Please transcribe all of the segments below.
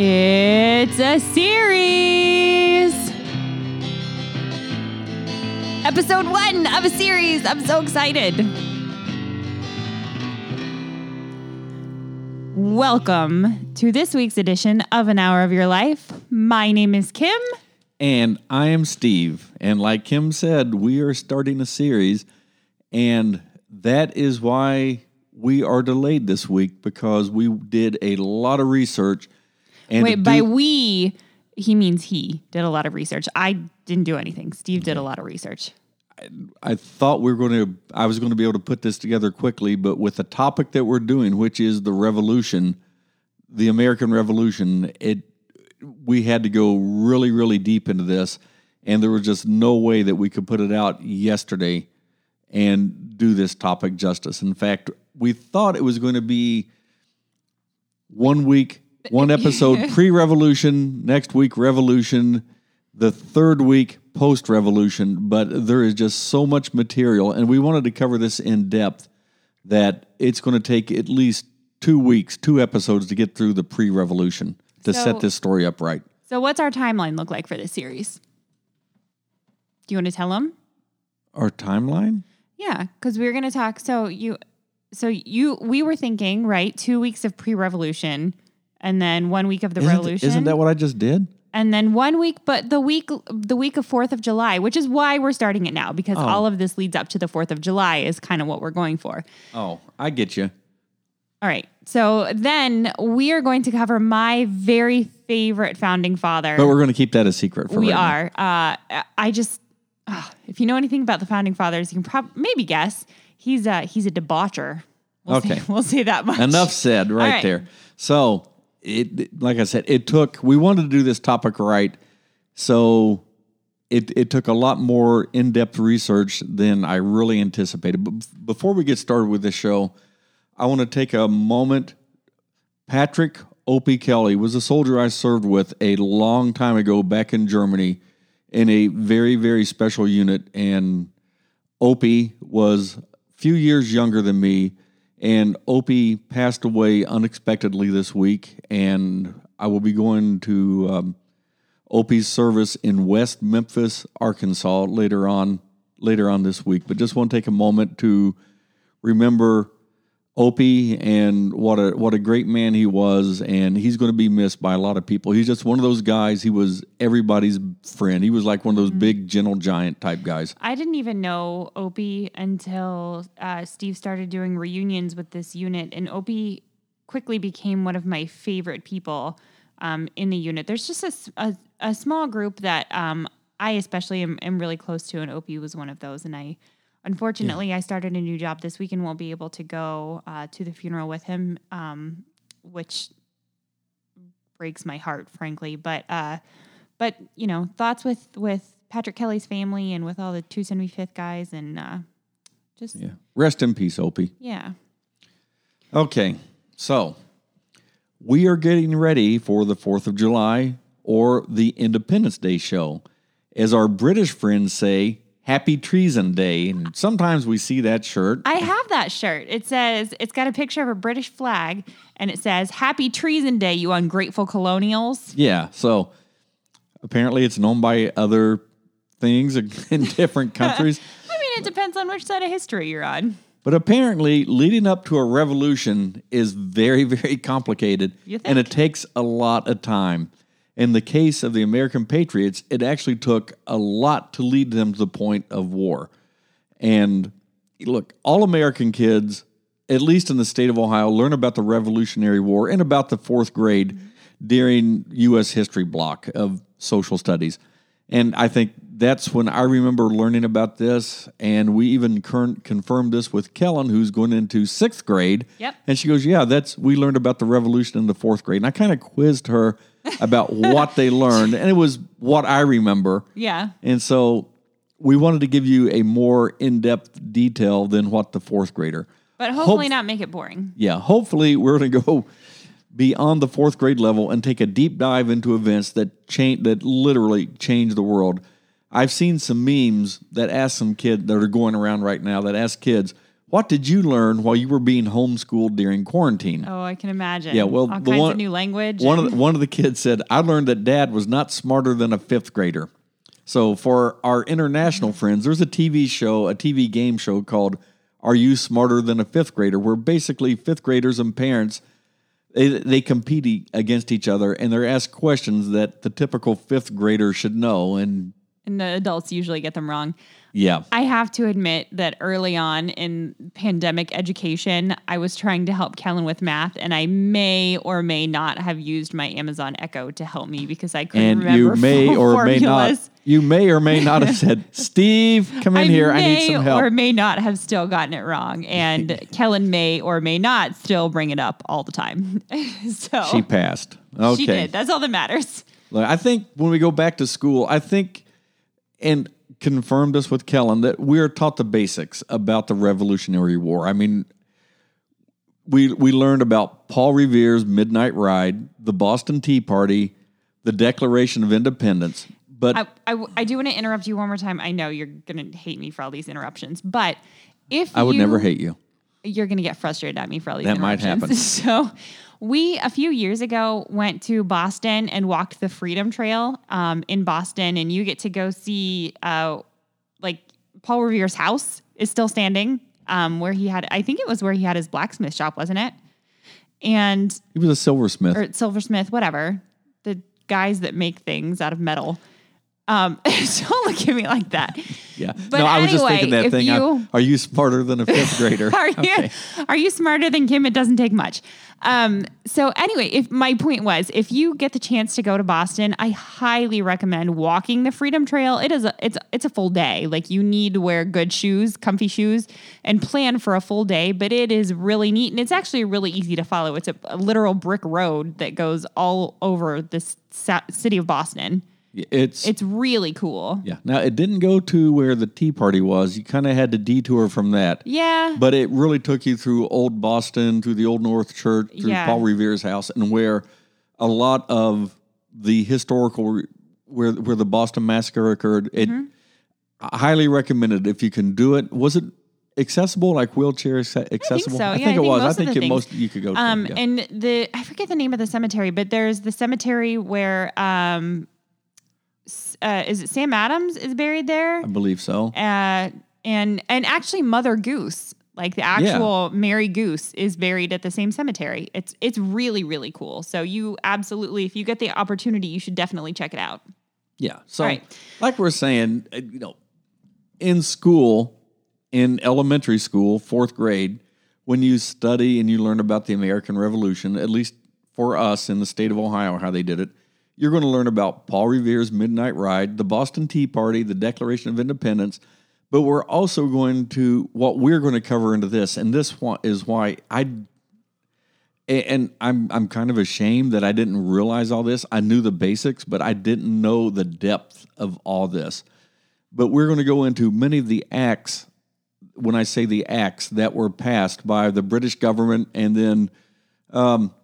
It's a series. Episode one of a series. I'm so excited. Welcome to this week's edition of An Hour of Your Life. My name is Kim. And I am Steve. And like Kim said, we are starting a series. And that is why we are delayed this week because we did a lot of research. And Wait, by we, he means he did a lot of research. I didn't do anything. Steve did a lot of research. I thought we were going to, I was going to be able to put this together quickly, but with the topic that we're doing, which is the revolution, the American Revolution, it, we had to go really, really deep into this. And there was just no way that we could put it out yesterday and do this topic justice. In fact, we thought it was going to be one week, one episode pre revolution, next week, revolution, the third week post revolution, but there is just so much material, and we wanted to cover this in depth that it's going to take at least two weeks, two episodes to get through the pre revolution to So- set this story up right. So, what's our timeline look like for this series? Do you want to tell them? Our timeline? Yeah, because we were going to talk. So you, so you, we were thinking right, two weeks of pre-revolution, and then one week of the Isn't, revolution, isn't that what I just did? and then one week, but the week, the week of Fourth of July, which is why we're starting it now because Oh. all of this leads up to the Fourth of July is kind of what we're going for. Oh, I get you. All right, so then we are going to cover my very favorite founding father. But we're going to keep that a secret for we right are. Uh, I just, if you know anything about the founding fathers, you can probably maybe guess he's a he's a debaucher. We'll Okay. say, we'll say that much. Enough said right, right. there. So it, like I said, it took. We wanted to do this topic right, so it it took a lot more in depth research than I really anticipated. But before we get started with this show, I want to take a moment. Patrick Opie Kelly was a soldier I served with a long time ago back in Germany in a very very special unit and Opie was a few years younger than me, and Opie passed away unexpectedly this week. And I will be going to um, Opie's service in West Memphis, Arkansas, later on later on this week. But just want to take a moment to remember Opie and what a what a great man he was, and he's going to be missed by a lot of people. He's just one of those guys. He was everybody's friend. He was like one of those big gentle giant type guys. I didn't even know Opie until uh, Steve started doing reunions with this unit, and Opie quickly became one of my favorite people um, in the unit. There's just a a small group that um, I especially am, am really close to, and Opie was one of those. And I, unfortunately, I started a new job this week and won't be able to go uh, to the funeral with him, um, which breaks my heart, frankly. But uh, but you know, thoughts with with Patrick Kelly's family and with all the 275th guys, and uh, just yeah. Yeah. Rest in peace, Opie. Yeah. Okay, so we are getting ready for the 4th of July or the Independence Day show. As our British friends say, Happy Treason Day. And sometimes we see that shirt. I have that shirt. It says it's got a picture of a British flag, and it says "Happy Treason Day, you ungrateful colonials." Yeah, so apparently it's known by other things in different countries. I mean, it depends on which side of history you're on. But apparently, leading up to a revolution is very, very complicated, You and it takes a lot of time. In the case of the American Patriots, it actually took a lot to lead them to the point of war. And look, all American kids, at least in the state of Ohio, learn about the Revolutionary War in about the fourth grade during U.S. history block of social studies. And I think that's when I remember learning about this. And we even current, confirmed this with Kellen, who's going into sixth grade. Yep. And she goes, Yeah, that's we learned about the revolution in the fourth grade. And I kind of quizzed her about what they learned. And it was what I remember. Yeah. And so we wanted to give you a more in depth detail than what the fourth grader. But hopefully Hope- not make it boring. Yeah, hopefully we're going to go beyond the fourth grade level and take a deep dive into events that change that literally change the world. I've seen some memes that ask some kid that are going around right now that ask kids, What did you learn while you were being homeschooled during quarantine? Oh, I can imagine. Yeah, well, all the kinds one- of new language. One and- of the, one of the kids said, "I learned that Dad was not smarter than a fifth grader." So for our international mm-hmm. friends, there's a TV show, a TV game show called "Are You Smarter Than a Fifth Grader?" where basically fifth graders and parents they, they compete against each other and they're asked questions that the typical fifth grader should know. And and the adults usually get them wrong. Yeah, I have to admit that early on in pandemic education, I was trying to help Kellen with math, and I may or may not have used my Amazon Echo to help me because I couldn't and remember you may or may not formulas. you may or may not have said, "Steve, come in here. I need some help." or may not have still gotten it wrong, and Kellen may or may not still bring it up all the time. so she passed. Okay. she did. That's all that matters. Look, I think when we go back to school, I think, and confirmed us with Kellen, that we are taught the basics about the Revolutionary War. I mean, we we learned about Paul Revere's Midnight Ride, the Boston Tea Party, the Declaration of Independence. But I, I, I do want to interrupt you one more time. I know you're going to hate me for all these interruptions, but if I would you- never hate you. you're going to get frustrated at me for all these That might happen. So, we a few years ago went to Boston and walked the Freedom Trail um, in Boston, and you get to go see uh, like Paul Revere's house is still standing, um, where he had I think it was where he had his blacksmith shop, wasn't it? And He was a silversmith. or silversmith, whatever, the guys that make things out of metal. Um, don't look at me like that. yeah. but no, I was just thinking that thing. You- are you smarter than a fifth grader? Are you Okay. are you smarter than Kim? It doesn't take much. Um, so anyway, if my point was, if you get the chance to go to Boston, I highly recommend walking the Freedom Trail. It is a, it's it's a full day. Like you need to wear good shoes, comfy shoes, and plan for a full day. But it is really neat, and it's actually really easy to follow. It's a, a literal brick road that goes all over this sa- city of Boston. It's It's really cool. yeah. Now it didn't go to where the Tea Party was. You kind of had to detour from that. Yeah. But it really took you through Old Boston, through the Old North Church, through Yeah. Paul Revere's house, and where a lot of the historical where where the Boston Massacre occurred. It Mm-hmm. I highly recommended if you can do it. Was it accessible, like wheelchair acce- accessible? so. I Yeah, think I it think was. I most of think the it things- most you could go. To, Um, yeah. and the I forget the name of the cemetery, but there's the cemetery where um, uh, is it Sam Adams is buried there, I believe so. uh, and and actually Mother Goose, like the actual Mary Goose, is buried at the same cemetery. It's it's really really cool. So you absolutely, if you get the opportunity, you should definitely check it out. Yeah. So, Right. like we're saying, uh, you know, in school, in elementary school, fourth grade, when you study and you learn about the American Revolution, at least for us in the state of Ohio, how they did it, you're going to learn about Paul Revere's Midnight Ride, the Boston Tea Party, the Declaration of Independence. But we're also going to, what we're going to cover into this, and this is why I and I'm I'm kind of ashamed that I didn't realize all this. I knew the basics, but I didn't know the depth of all this. But we're going to go into many of the acts. When I say the acts that were passed by the British government, and then um,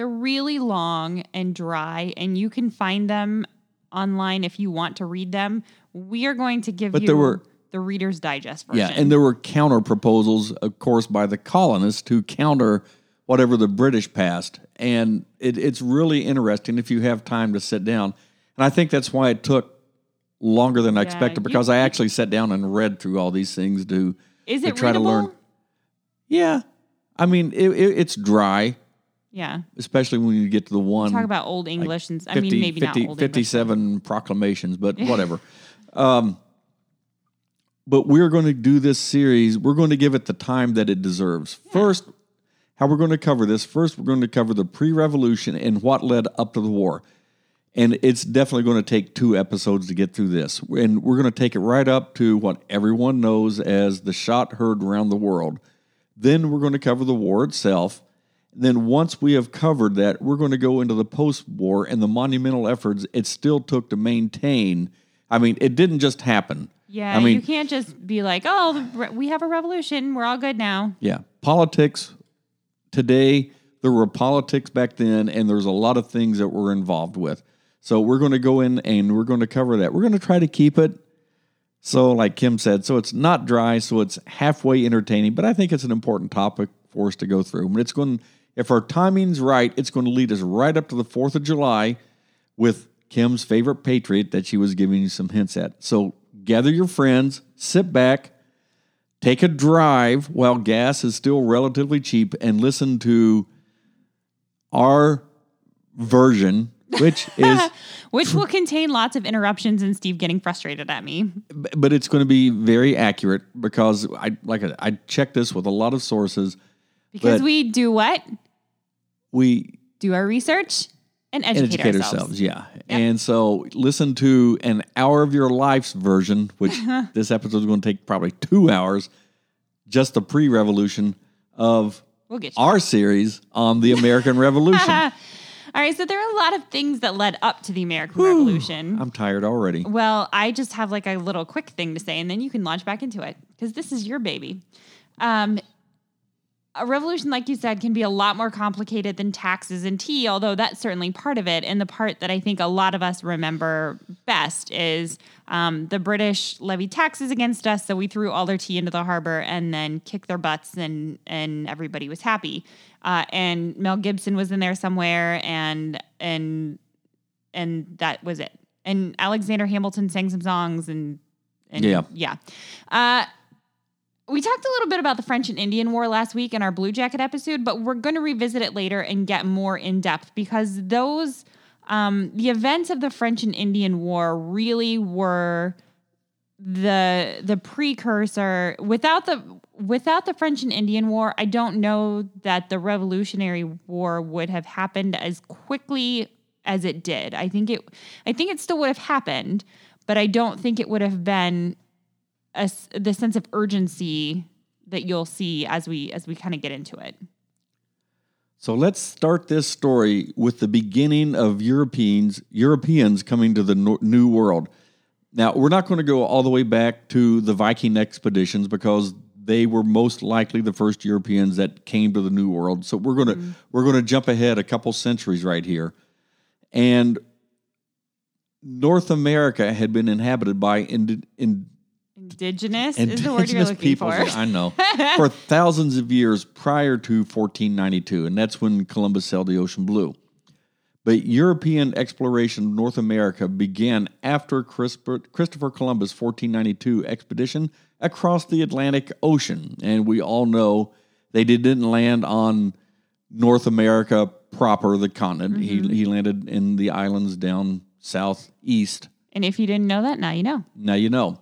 They're really long and dry, and you can find them online if you want to read them. We are going to give But you there were- the Reader's Digest version. yeah, and there were counter proposals, of course, by the colonists to counter whatever the British passed, and it, it's really interesting if you have time to sit down. And I think that's why it took longer than I expected you- because I actually sat down and read through all these things to is to it try readable? to learn. Yeah, I mean it, it, it's dry, Yeah. especially when you get to the one Talk about old English and I mean maybe 50 not old English. 57 proclamations, but whatever. um, but we're going to do this series. We're going to give it the time that it deserves. First, how we're going to cover this. First, we're going to cover the pre-revolution and what led up to the war. And it's definitely going to take two episodes to get through this. And we're going to take it right up to what everyone knows as the shot heard around the world. Then we're going to cover the war itself. Then, once we have covered that, we're going to go into the post war and the monumental efforts it still took to maintain. I mean, it didn't just happen. Yeah, I mean, you can't just be like, "Oh, we have a revolution. We're all good now." Yeah. Politics today, there were politics back then, and there's a lot of things that we're involved with. So we're going to go in and we're going to cover that. We're going to try to keep it So, like Kim said, so it's not dry, so it's halfway entertaining, but I think it's an important topic for us to go through. And it's going, if our timing's right, it's going to lead us right up to the 4th of July with Kim's favorite patriot that she was giving you some hints at. So, gather your friends, sit back, take a drive while gas is still relatively cheap, and listen to our version, which is Which will contain lots of interruptions and Steve getting frustrated at me. but it's going to be very accurate because I like I, I checked this with a lot of sources. Because we do what? We Do our research and and educate, educate ourselves. ourselves, yeah. And so listen to an hour of your life's version, which this episode is going to take probably two hours, just the pre-revolution of We'll our series on the American Revolution. All right, so there are a lot of things that led up to the American Revolution. I'm tired already. Well, I just have like a little quick thing to say, and then you can launch back into it because this is your baby. Um, a revolution, like you said, can be a lot more complicated than taxes and tea, although that's certainly part of it. And the part that I think a lot of us remember best is um, the British levied taxes against us, so we threw all their tea into the harbor and then kicked their butts, and and everybody was happy. Uh, and Mel Gibson was in there somewhere, and and and that was it. And Alexander Hamilton sang some songs, and, and Yeah. yeah. Uh, we talked a little bit about the French and Indian War last week in our Blue Jacket episode, but we're going to revisit it later and get more in depth because those, um, the events of the French and Indian War really were the the precursor. Without the without the French and Indian War, I don't know that the Revolutionary War would have happened as quickly as it did. I think it I think it still would have happened, but I don't think it would have been a the sense of urgency that you'll see as we as we kind of get into it. So let's start this story with the beginning of Europeans Europeans coming to the no- New World. Now, we're not going to go all the way back to the Viking expeditions because they were most likely the first Europeans that came to the New World. So we're going to mm-hmm. we're going to jump ahead a couple centuries right here. And North America had been inhabited by in, in, Indigenous is the word you're looking for. I know, for thousands of years prior to 1492, and that's when Columbus sailed the ocean blue. But European exploration of North America began after Christopher Columbus' 1492 expedition across the Atlantic Ocean, and we all know they didn't land on North America proper, the continent. He mm-hmm. he landed in the islands down southeast And if you didn't know that, now you know. now you know.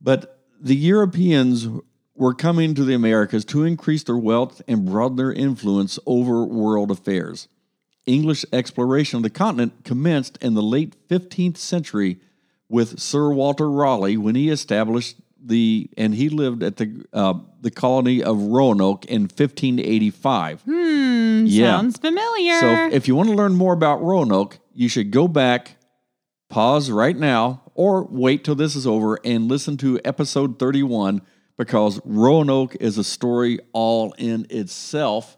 But the Europeans were coming to the Americas to increase their wealth and broaden their influence over world affairs. English exploration of the continent commenced in the late 15th century with Sir Walter Raleigh when he established the and he lived at the uh, the colony of Roanoke in 1585. Hmm, Yeah. sounds familiar. So if you want to learn more about Roanoke, you should go back, pause right now, or wait till this is over and listen to episode 31 because Roanoke is a story all in itself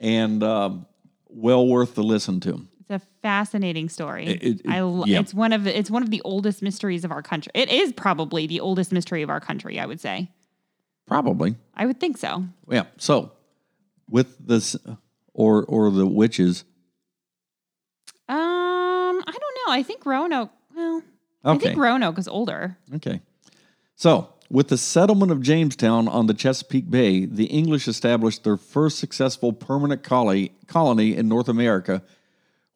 and um, well worth the listen to. it's a fascinating story. It- it- I lo- yeah. it's one of the, it's one of the oldest mysteries of our country. It is probably the oldest mystery of our country, I would say. Probably. I would think so. Yeah. So with this or or the witches. Um, I don't know. I think Roanoke. Well, I Okay. think Roanoke is older. Okay. So, with the settlement of Jamestown on the Chesapeake Bay, the English established their first successful permanent colony, colony in North America,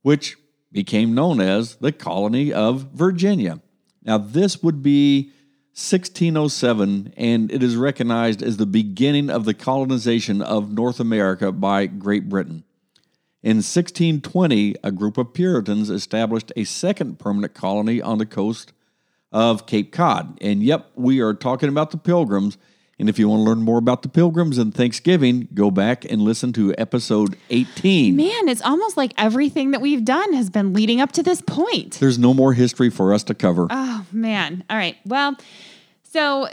which became known as the Colony of Virginia. Now, this would be 1607, and it is recognized as the beginning of the colonization of North America by Great Britain. In 1620, a group of Puritans established a second permanent colony on the coast of Cape Cod. And yep, we are talking about the Pilgrims. And if you want to learn more about the Pilgrims and Thanksgiving, go back and listen to episode 18. Man, it's almost like everything that we've done has been leading up to this point. There's no more history for us to cover. Oh, man. All right. Well, so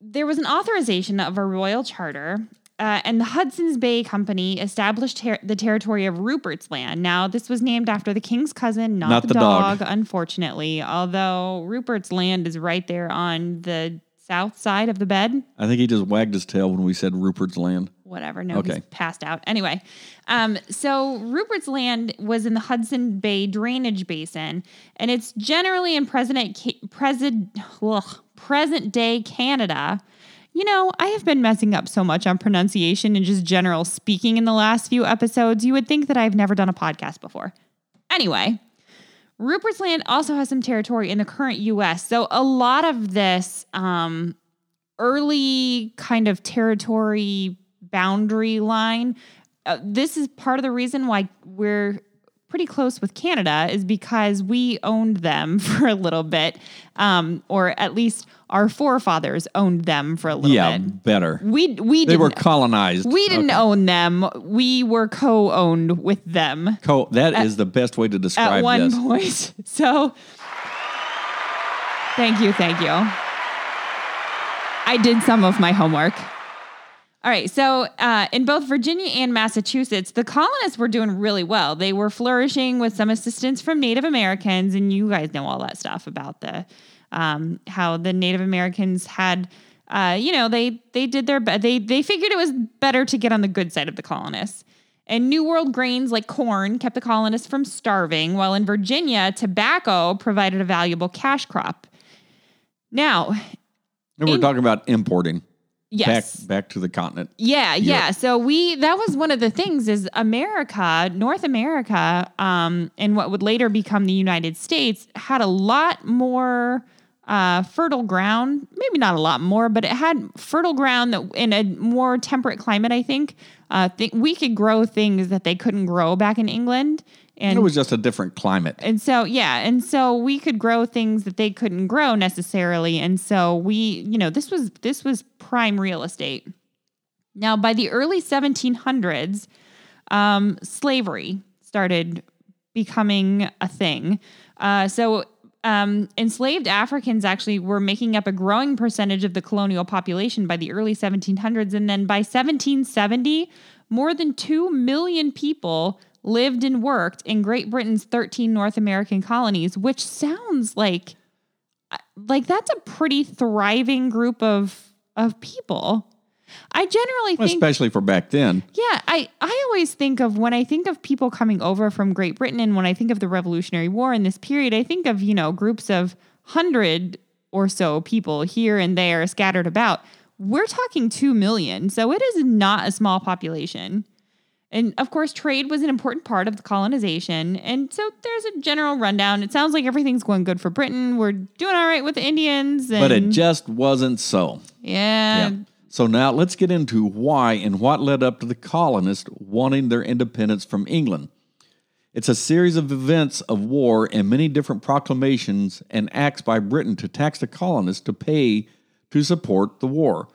there was an authorization of a royal charter uh, and the Hudson's Bay Company established ter- the territory of Rupert's Land. Now, this was named after the king's cousin, not, Not the, the dog, dog. unfortunately. Although Rupert's Land is right there on the south side of the bed. I think he just wagged his tail when we said Rupert's Land. Whatever. No, he's Okay. passed out. Anyway, um, so Rupert's Land was in the Hudson Bay drainage basin, and it's generally in present present ugh, present day Canada. You know, I have been messing up so much on pronunciation and just general speaking in the last few episodes. You would think that I've never done a podcast before. Anyway, Rupert's Land also has some territory in the current U.S. So a lot of this um, early kind of territory boundary line. Uh, this is part of the reason why we're pretty close with Canada is because we owned them for a little bit, um, or at least our forefathers owned them for a little bit. Yeah, bit. better. We we They didn't, were colonized. we didn't Okay. own them. We were co-owned with them Co- that is the best way to describe at one this. point. So thank you, thank you. I did some of my homework. All right, so uh, in both Virginia and Massachusetts, the colonists were doing really well. They were flourishing with some assistance from Native Americans, and you guys know all that stuff about the um, how the Native Americans had, uh, you know, they they did their be- they they figured it was better to get on the good side of the colonists. And New World grains like corn kept the colonists from starving, while in Virginia, tobacco provided a valuable cash crop. Now, And we're in- talking about importing yes, back back to the continent. yeah, yeah. So we that was one of the things is America, North America, um, and what would later become the United States had a lot more uh, fertile ground. Maybe not a lot more, but it had fertile ground that in a more temperate climate. I think uh, th- we could grow things that they couldn't grow back in England. And It was just a different climate. and so, yeah, and so we could grow things that they couldn't grow necessarily. And so we, you know, this was this was prime real estate. Now, by the early 1700s, um, slavery started becoming a thing. Uh, so um, enslaved Africans actually were making up a growing percentage of the colonial population by the early 1700s. And then by 1770, more than 2 million people lived and worked in Great Britain's 13 North American colonies, which sounds like like that's a pretty thriving group of of people. I generally think especially for back then. yeah, I, I always think of when I think of people coming over from Great Britain and when I think of the Revolutionary War in this period, I think of, you know, groups of hundred or so people here and there scattered about. We're talking two million, so it is not a small population. And of course, trade was an important part of the colonization. And so there's a general rundown. It sounds like everything's going good for Britain. We're doing all right with the Indians. And But it just wasn't so. yeah, Yeah. So now let's get into why and what led up to the colonists wanting their independence from England. It's a series of events of war and many different proclamations and acts by Britain to tax the colonists to pay to support the war.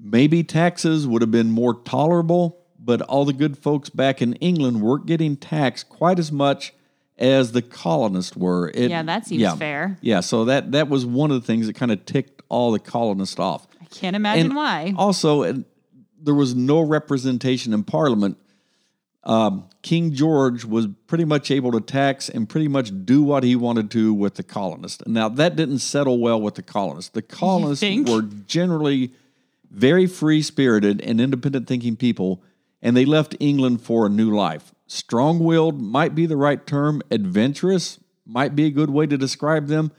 Maybe taxes would have been more tolerable, but all the good folks back in England weren't getting taxed quite as much as the colonists were. It- Yeah, that seems fair. Yeah, so that that was one of the things that kind of ticked all the colonists off. Can't imagine And why. Also, there was no representation in Parliament. Um, King George was pretty much able to tax and pretty much do what he wanted to with the colonists. Now, that didn't settle well with the colonists. The colonists were generally very free spirited and independent thinking people, and they left England for a new life. Strong willed might be the right term, adventurous might be a good way to describe them.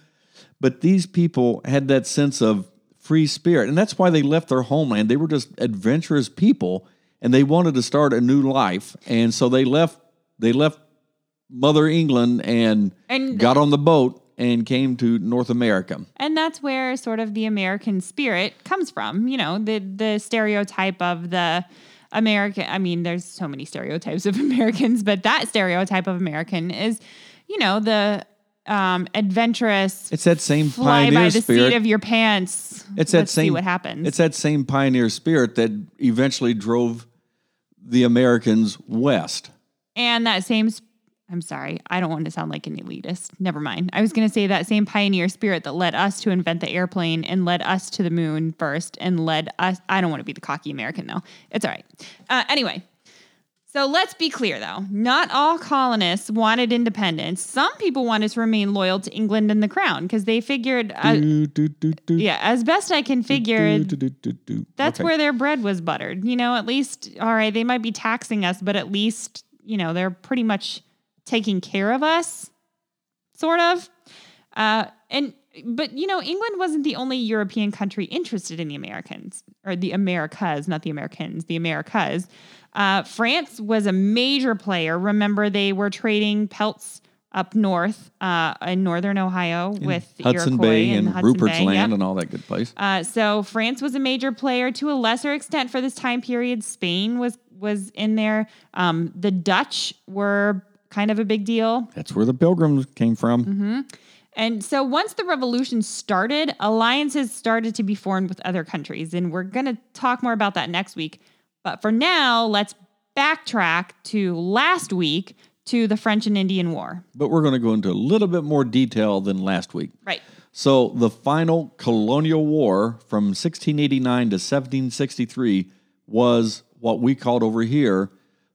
But these people had that sense of free spirit. And that's why they left their homeland. They were just adventurous people and they wanted to start a new life. And so they left they left Mother England and, And- got on the boat and came to North America. And that's where sort of the American spirit comes from. You know, the the stereotype of the American. I mean, there's so many stereotypes of Americans, but that stereotype of American is, you know, the um, adventurous. It's that same fly by pioneer the spirit. seat of your pants. It's that Let's same see what happens. It's that same pioneer spirit that eventually drove the Americans west. and that same I'm sorry. I don't want to sound like an elitist. Never mind. I was going to say that same pioneer spirit that led us to invent the airplane and led us to the moon first and led us. I don't want to be the cocky American, though. It's all right. Uh, anyway, so let's be clear, though. Not all colonists wanted independence. Some people wanted to remain loyal to England and the crown because they figured, uh, Do, do, do, yeah, as best I can figure, that's Okay. where their bread was buttered. You know, at least, all right, they might be taxing us, but at least, you know, they're pretty much taking care of us, sort of. Uh, and, but, you know, England wasn't the only European country interested in the Americans, or the Americas, not the Americans, the Americas. Uh, France was a major player. Remember, they were trading pelts up north uh, in northern Ohio with the Hudson Iroquois Bay and, Hudson Rupert's Bay. Yep. Land and all that good place. Uh, so France was a major player to a lesser extent for this time period. Spain was was in there. Um, the Dutch were kind of a big deal. That's where the Pilgrims came from. Mm-hmm. And so once the revolution started, alliances started to be formed with other countries. And we're going to talk more about that next week. But for now, let's backtrack to last week to the French and Indian War. But we're going to go into a little bit more detail than last week. Right. So the final colonial war from 1689 to 1763 was what we called over here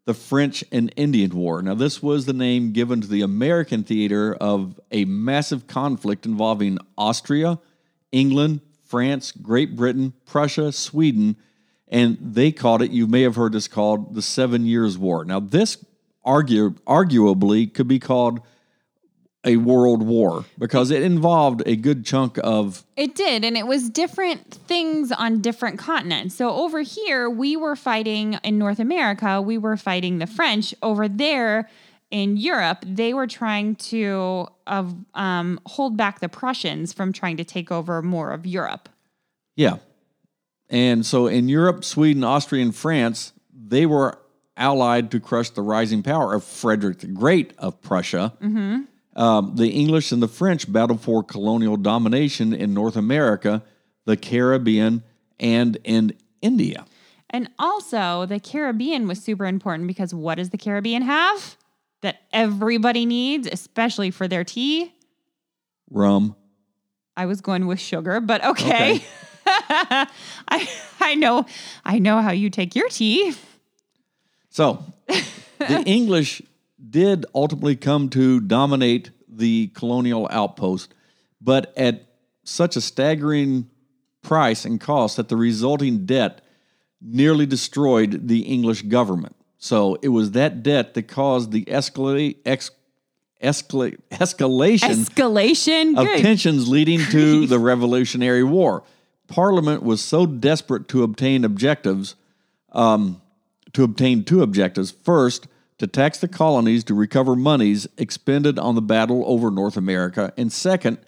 the French and Indian War. Now, this was the name given to the American theater of a massive conflict involving Austria, England, France, Great Britain, Prussia, Sweden, and they called it, you may have heard this called the Seven Years' War. Now, this argue, arguably could be called a world war because it involved a good chunk of It did, and it was different things on different continents. So over here, we were fighting in North America, we were fighting the French. Over there in Europe, they were trying to uh, um, hold back the Prussians from trying to take over more of Europe. yeah. And so in Europe, Sweden, Austria, and France, they were allied to crush the rising power of Frederick the Great of Prussia. Um, the English and the French battled for colonial domination in North America, the Caribbean, and in India. And also, the Caribbean was super important because what does the Caribbean have that everybody needs, especially for their tea? Rum. I was going with sugar, but okay. I I know I know how you take your tea. So the English did ultimately come to dominate the colonial outpost, but at such a staggering price and cost that the resulting debt nearly destroyed the English government. So it was that debt that caused the escalate, ex, escalate, escalation Escalation. of Good. tensions leading to the Revolutionary War. Parliament was so desperate to obtain objectives, um, to obtain two objectives. First, to tax the colonies to recover monies expended on the battle over North America, and second,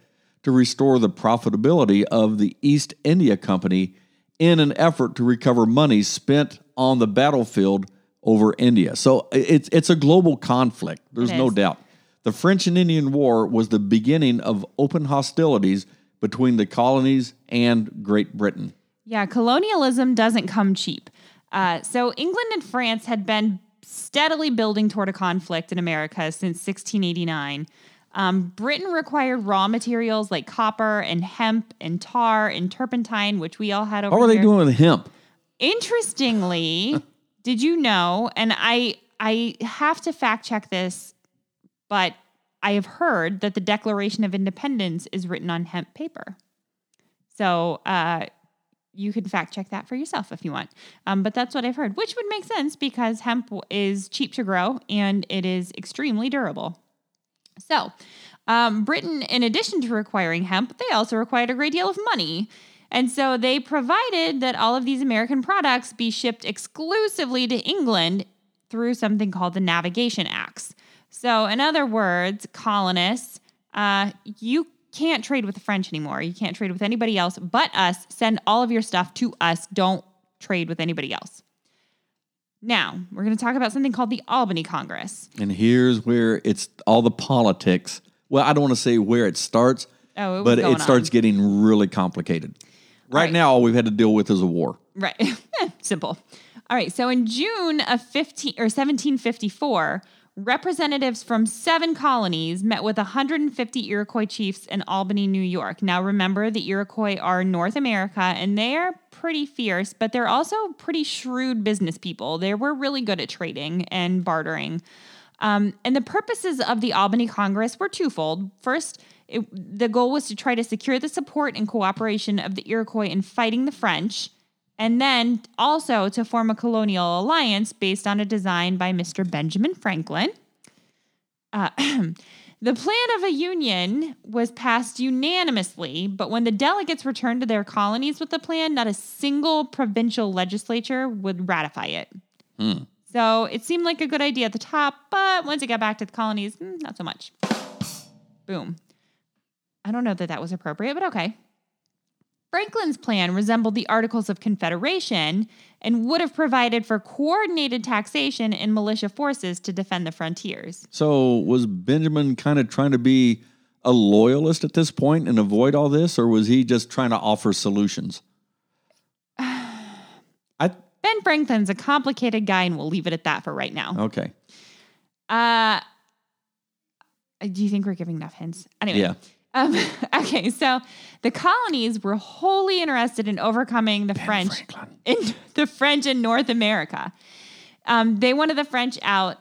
to restore the profitability of the East India Company in an effort to recover money spent on the battlefield over India. So it's it's a global conflict. There's no doubt. The French and Indian War was the beginning of open hostilities between the colonies and Great Britain. Yeah, colonialism doesn't come cheap. Uh, so England and France had been steadily building toward a conflict in America since 1689. Um, Britain required raw materials like copper and hemp and tar and turpentine, which we all had over How are they doing with hemp? Interestingly, did you know? And I I have to fact check this, but I have heard that the Declaration of Independence is written on hemp paper. So uh, you can fact check that for yourself if you want. Um, but that's what I've heard, which would make sense because hemp is cheap to grow and it is extremely durable. So, um, Britain, in addition to requiring hemp, they also required a great deal of money. And so they provided that all of these American products be shipped exclusively to England through something called the Navigation Acts. So, in other words, colonists, uh, you can't trade with the French anymore. You can't trade with anybody else but us. Send all of your stuff to us. Don't trade with anybody else. Now, we're going to talk about something called the Albany Congress. And here's where it's all the politics. Well, I don't want to say where it starts, Oh, it but it starts getting really complicated. Right, right. now, all we've had to deal with is a war. Right. Simple. All right. So in June of 15 or 1754, representatives from seven colonies met with 150 Iroquois chiefs in Albany, New York. Now, remember, the Iroquois are North America and they are pretty fierce, but they're also pretty shrewd business people. They were really good at trading and bartering. Um, and the purposes of the Albany Congress were twofold. First, it, the goal was to try to secure the support and cooperation of the Iroquois in fighting the French, and then also to form a colonial alliance based on a design by Mr. Benjamin Franklin. Uh, the plan of a union was passed unanimously, but when the delegates returned to their colonies with the plan, not a single provincial legislature would ratify it. Hmm. So it seemed like a good idea at the top, but once it got back to the colonies, mm, not so much. Boom. I don't know that that was appropriate, but okay. Franklin's plan resembled the Articles of Confederation and would have provided for coordinated taxation and militia forces to defend the frontiers. So was Benjamin kind of trying to be a loyalist at this point and avoid all this, or was he just trying to offer solutions? I Ben Franklin's a complicated guy, and we'll leave it at that for right now. okay. Uh, do you think we're giving enough hints? Anyway. Yeah. Um, okay, so the colonies were wholly interested in overcoming the French Franklin. in the French in North America. Um, they wanted the French out.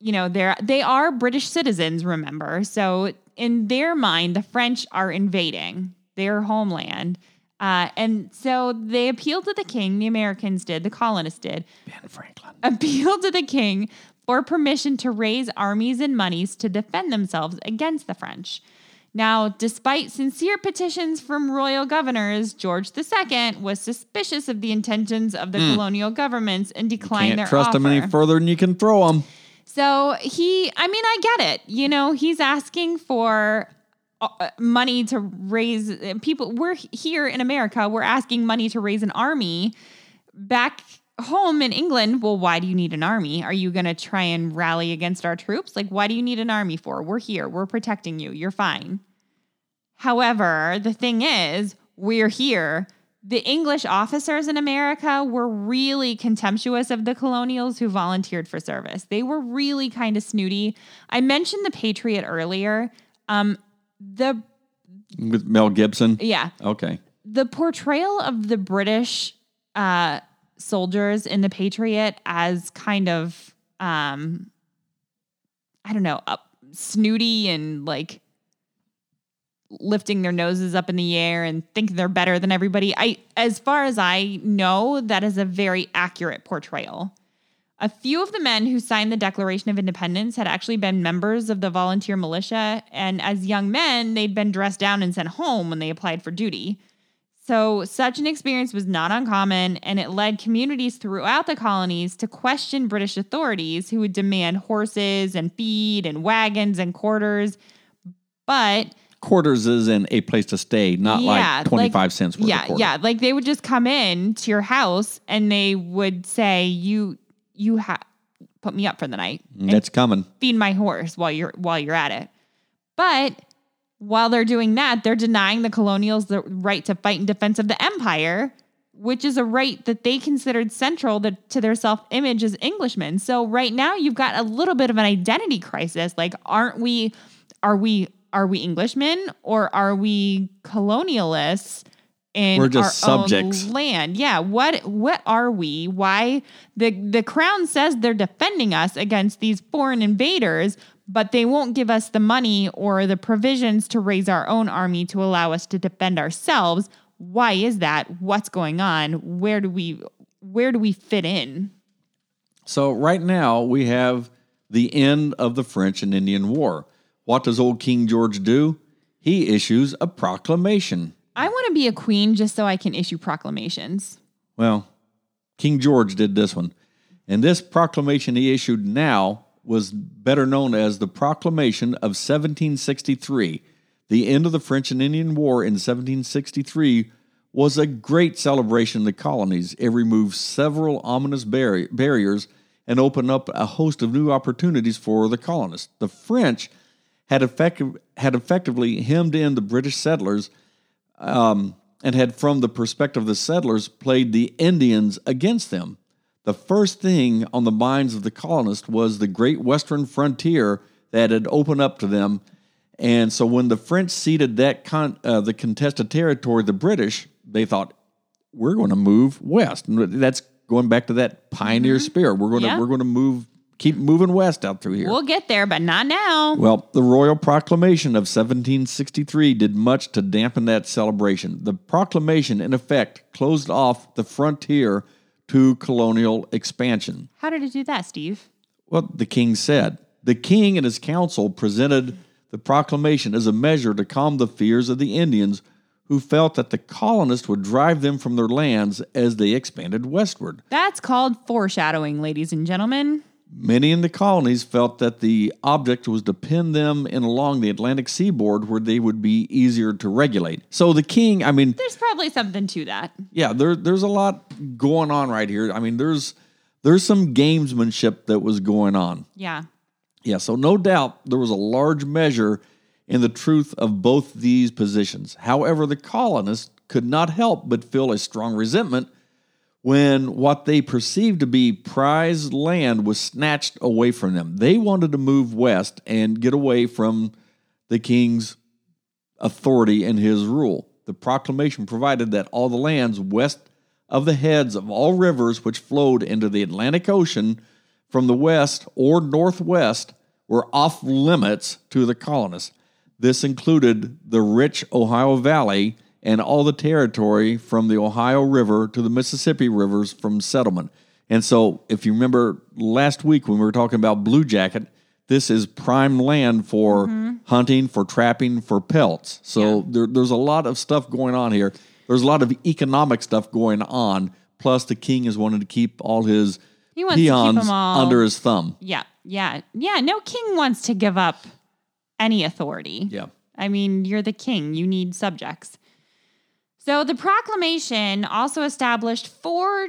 You know, they're they are British citizens. Remember, so in their mind, the French are invading their homeland, uh, and so they appealed to the king. The Americans did, the colonists did, Ben Franklin. appealed to the king for permission to raise armies and monies to defend themselves against the French. Now, despite sincere petitions from royal governors, George II was suspicious of the intentions of the colonial governments and declined Can't their trust offer. him any further than you can throw him. So he, I mean, I get it. You know, he's asking for uh, money to raise uh, people. We're here in America. We're asking money to raise an army. Back home in England, well, why do you need an army? Are you going to try and rally against our troops? Like, why do you need an army for? We're here. We're protecting you. You're fine. However, the thing is, we're here. The English officers in America were really contemptuous of the colonials who volunteered for service. They were really kind of snooty. I mentioned the Patriot earlier. Um, the With Mel Gibson. yeah, Okay. the portrayal of the British uh, soldiers in the Patriot as kind of, um, I don't know, up, snooty and like lifting their noses up in the air and think they're better than everybody. I, as far as I know, that is a very accurate portrayal. A few of the men who signed the Declaration of Independence had actually been members of the volunteer militia, and as young men, they'd been dressed down and sent home when they applied for duty. So, such an experience was not uncommon, and it led communities throughout the colonies to question British authorities who would demand horses and feed and wagons and quarters. But Quarters is in a place to stay, not Yeah, like like- 25 cents worth yeah, yeah, like they would just come in to your house and they would say, "You, you have put me up for the night That's coming. feed my horse while you're while you're at it." But while they're doing that, they're denying the colonials the right to fight in defense of the empire, which is a right that they considered central to, to their self image as Englishmen. So right now, you've got a little bit of an identity crisis. Like, aren't we? Are we? Are we Englishmen or are we colonialists? In We're just our own subjects. land, yeah. What what are we? Why the the crown says they're defending us against these foreign invaders, but they won't give us the money or the provisions to raise our own army to allow us to defend ourselves. Why is that? What's going on? Where do we where do we fit in? So right now we have the end of the French and Indian War. What does old King George do? He issues a proclamation. I want to be a queen just so I can issue proclamations. Well, King George did this one. And this proclamation he issued now was better known as the Proclamation of 1763. The end of the French and Indian War in 1763 was a great celebration in the colonies. It removed several ominous barri- barriers and opened up a host of new opportunities for the colonists. The French had, effective, had effectively hemmed in the British settlers um, and had, from the perspective of the settlers, played the Indians against them. The first thing on the minds of the colonists was the great western frontier that had opened up to them. And so when the French ceded that con- uh, the contested territory, the British, they thought we're going to move west. And that's going back to that pioneer spirit. We're going to Yeah. we're going to move keep moving west out through here. We'll get there, but not now. Well, the Royal Proclamation of 1763 did much to dampen that celebration. The proclamation, in effect, closed off the frontier to colonial expansion. How did it do that, Steve? Well, the king said. The king and his council presented the proclamation as a measure to calm the fears of the Indians who felt that the colonists would drive them from their lands as they expanded westward. That's called foreshadowing, ladies and gentlemen. Many in the colonies felt that the object was to pin them in along the Atlantic seaboard where they would be easier to regulate. So the king, I mean, There's probably something to that. yeah, there, there's a lot going on right here. I mean, there's there's some gamesmanship that was going on. Yeah. Yeah, so no doubt there was a large measure in the truth of both these positions. However, the colonists could not help but feel a strong resentment when what they perceived to be prized land was snatched away from them. They wanted to move west and get away from the king's authority and his rule. The proclamation provided that all the lands west of the heads of all rivers which flowed into the Atlantic Ocean from the west or northwest were off limits to the colonists. This included the rich Ohio Valley and all the territory from the Ohio River to the Mississippi rivers from settlement. And so, if you remember last week when we were talking about Blue Jacket, this is prime land for mm-hmm. hunting, for trapping, for pelts. So Yeah. there, there's a lot of stuff going on here. There's a lot of economic stuff going on. Plus, the king is wanting to keep all his He wants to keep peons them all- under his thumb. Yeah. Yeah. Yeah. No king wants to give up any authority. Yeah. I mean, you're the king, you need subjects. So the proclamation also established four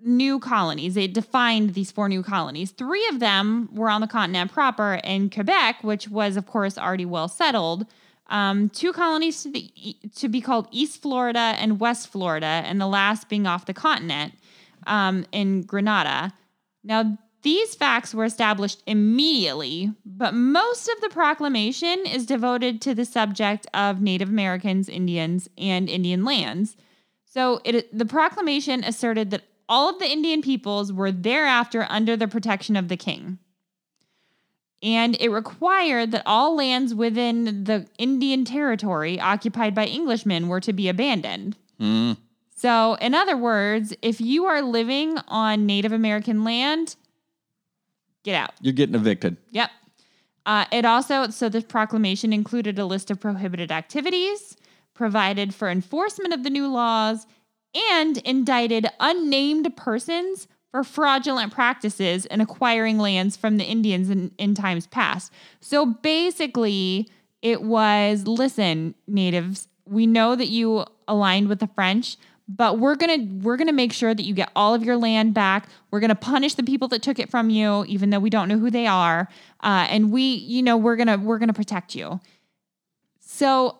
new colonies. It defined these four new colonies. Three of them were on the continent proper, in Quebec, which was, of course, already well settled. Um, two colonies to, the, to be called East Florida and West Florida, and the last being off the continent um, in Grenada. Now, these facts were established immediately, but most of the proclamation is devoted to the subject of Native Americans, Indians, and Indian lands. So, it, the proclamation asserted that all of the Indian peoples were thereafter under the protection of the king. And it required that all lands within the Indian territory occupied by Englishmen were to be abandoned. Mm. So, in other words, if you are living on Native American land, get out. You're getting evicted. Yep. Uh, it also, so this proclamation included a list of prohibited activities, provided for enforcement of the new laws, and indicted unnamed persons for fraudulent practices in acquiring lands from the Indians in, in times past. So basically, it was listen, natives, we know that you aligned with the French, but we're gonna we're gonna make sure that you get all of your land back. We're gonna punish the people that took it from you, even though we don't know who they are. Uh, and we, you know, we're gonna we're gonna protect you. So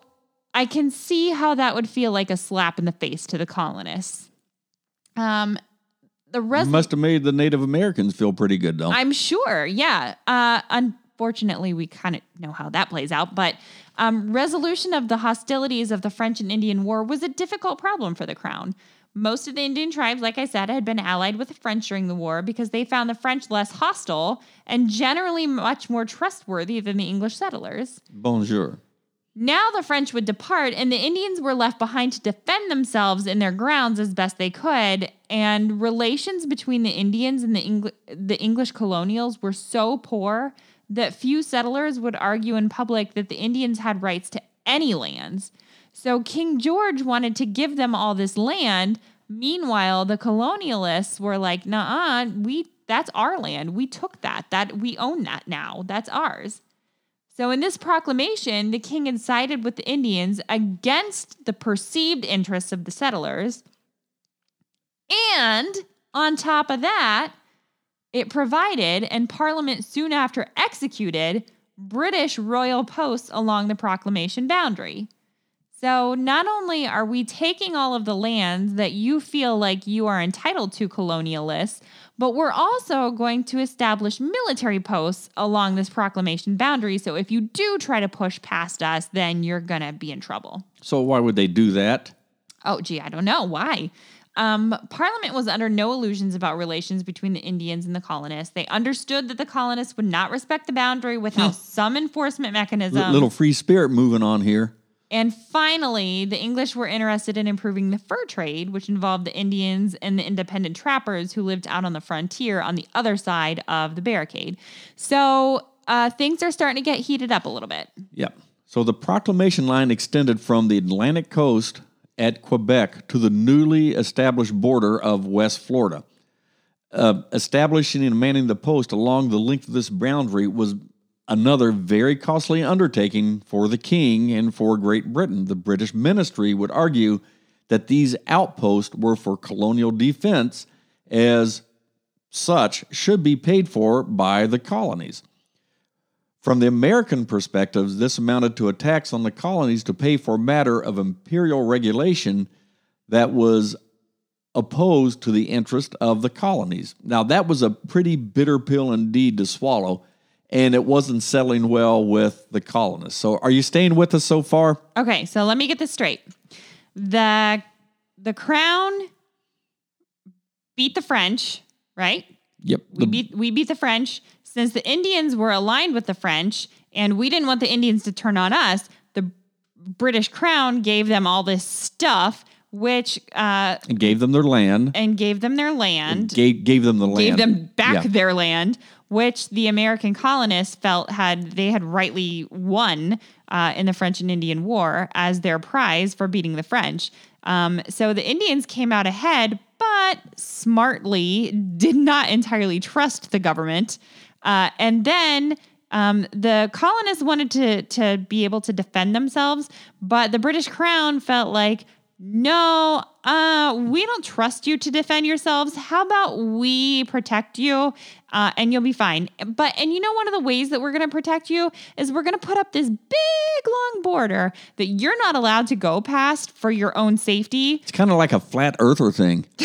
I can see how that would feel like a slap in the face to the colonists. Um, the res- Must have made the Native Americans feel pretty good, though. I'm sure. Yeah. Uh, unfortunately, we kind of know how that plays out. But um, resolution of the hostilities of the French and Indian War was a difficult problem for the crown. Most of the Indian tribes, like I said, had been allied with the French during the war because they found the French less hostile and generally much more trustworthy than the English settlers. Bonjour. Now the French would depart, and the Indians were left behind to defend themselves in their grounds as best they could. And relations between the Indians and the, Engl- the English colonials were so poor that few settlers would argue in public that the Indians had rights to any lands. So King George wanted to give them all this land. Meanwhile, the colonialists were like, "Nah, we that's our land. We took that. That we own that now. That's ours." So, in this proclamation, the king sided with the Indians against the perceived interests of the settlers. And on top of that, it provided, and Parliament soon after executed, British royal posts along the proclamation boundary. So not only are we taking all of the lands that you feel like you are entitled to, colonialists, but we're also going to establish military posts along this proclamation boundary. So if you do try to push past us, then you're going to be in trouble. So why would they do that? Oh, gee, I don't know. Why? Um, Parliament was under no illusions about relations between the Indians and the colonists. They understood that the colonists would not respect the boundary without some enforcement mechanism. L- little free spirit moving on here. And finally, the English were interested in improving the fur trade, which involved the Indians and the independent trappers who lived out on the frontier on the other side of the barricade. So uh, things are starting to get heated up a little bit. Yep. So the proclamation line extended from the Atlantic coast at Quebec to the newly established border of West Florida. Uh, establishing and manning the post along the length of this boundary was another very costly undertaking for the king and for Great Britain. The British ministry would argue that these outposts were for colonial defense, as such, should be paid for by the colonies. From the American perspective, this amounted to a tax on the colonies to pay for a matter of imperial regulation that was opposed to the interest of the colonies. Now, that was a pretty bitter pill indeed to swallow and it wasn't settling well with the colonists. So, are you staying with us so far? Okay, so let me get this straight. The the crown beat the French, right? Yep. We beat we beat the French since the Indians were aligned with the French and we didn't want the Indians to turn on us. The British crown gave them all this stuff which uh, and gave them their land and gave them their land. Gave, gave them the land. Gave them back Yeah. their land, which the American colonists felt had they had rightly won uh, in the French and Indian War as their prize for beating the French. Um, so the Indians came out ahead, but smartly did not entirely trust the government. Uh, and then um, the colonists wanted to to be able to defend themselves, but the British Crown felt like, no, uh, we don't trust you to defend yourselves. How about we protect you, uh, and you'll be fine. But and you know one of the ways that we're going to protect you is we're going to put up this big long border that you're not allowed to go past for your own safety. It's kind of like a flat earther thing.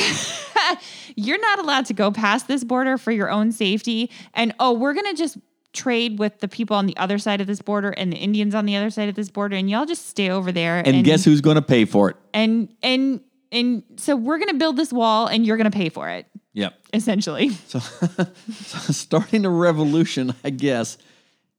You're not allowed to go past this border for your own safety. And oh, we're going to just trade with the people on the other side of this border and the Indians on the other side of this border and y'all just stay over there And, guess who's going to pay for it? and and and so we're going to build this wall and you're going to pay for it Yep. essentially. So, so starting a revolution, I guess,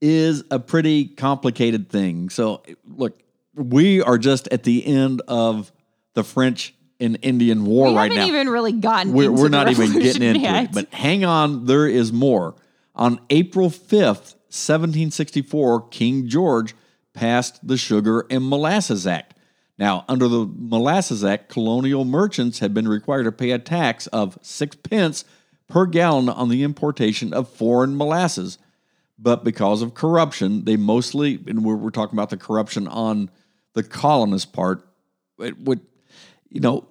is a pretty complicated thing. So, look, we are just at the end of the French and Indian War We right haven't now. even really gotten we're, we're not even getting into yet. it. But hang on, there is more. On April 5th, 1764, King George passed the Sugar and Molasses Act. Now, under the Molasses Act, colonial merchants had been required to pay a tax of six pence per gallon on the importation of foreign molasses. But because of corruption, they mostly, and we're, we're talking about the corruption on the colonist part, it would, you know,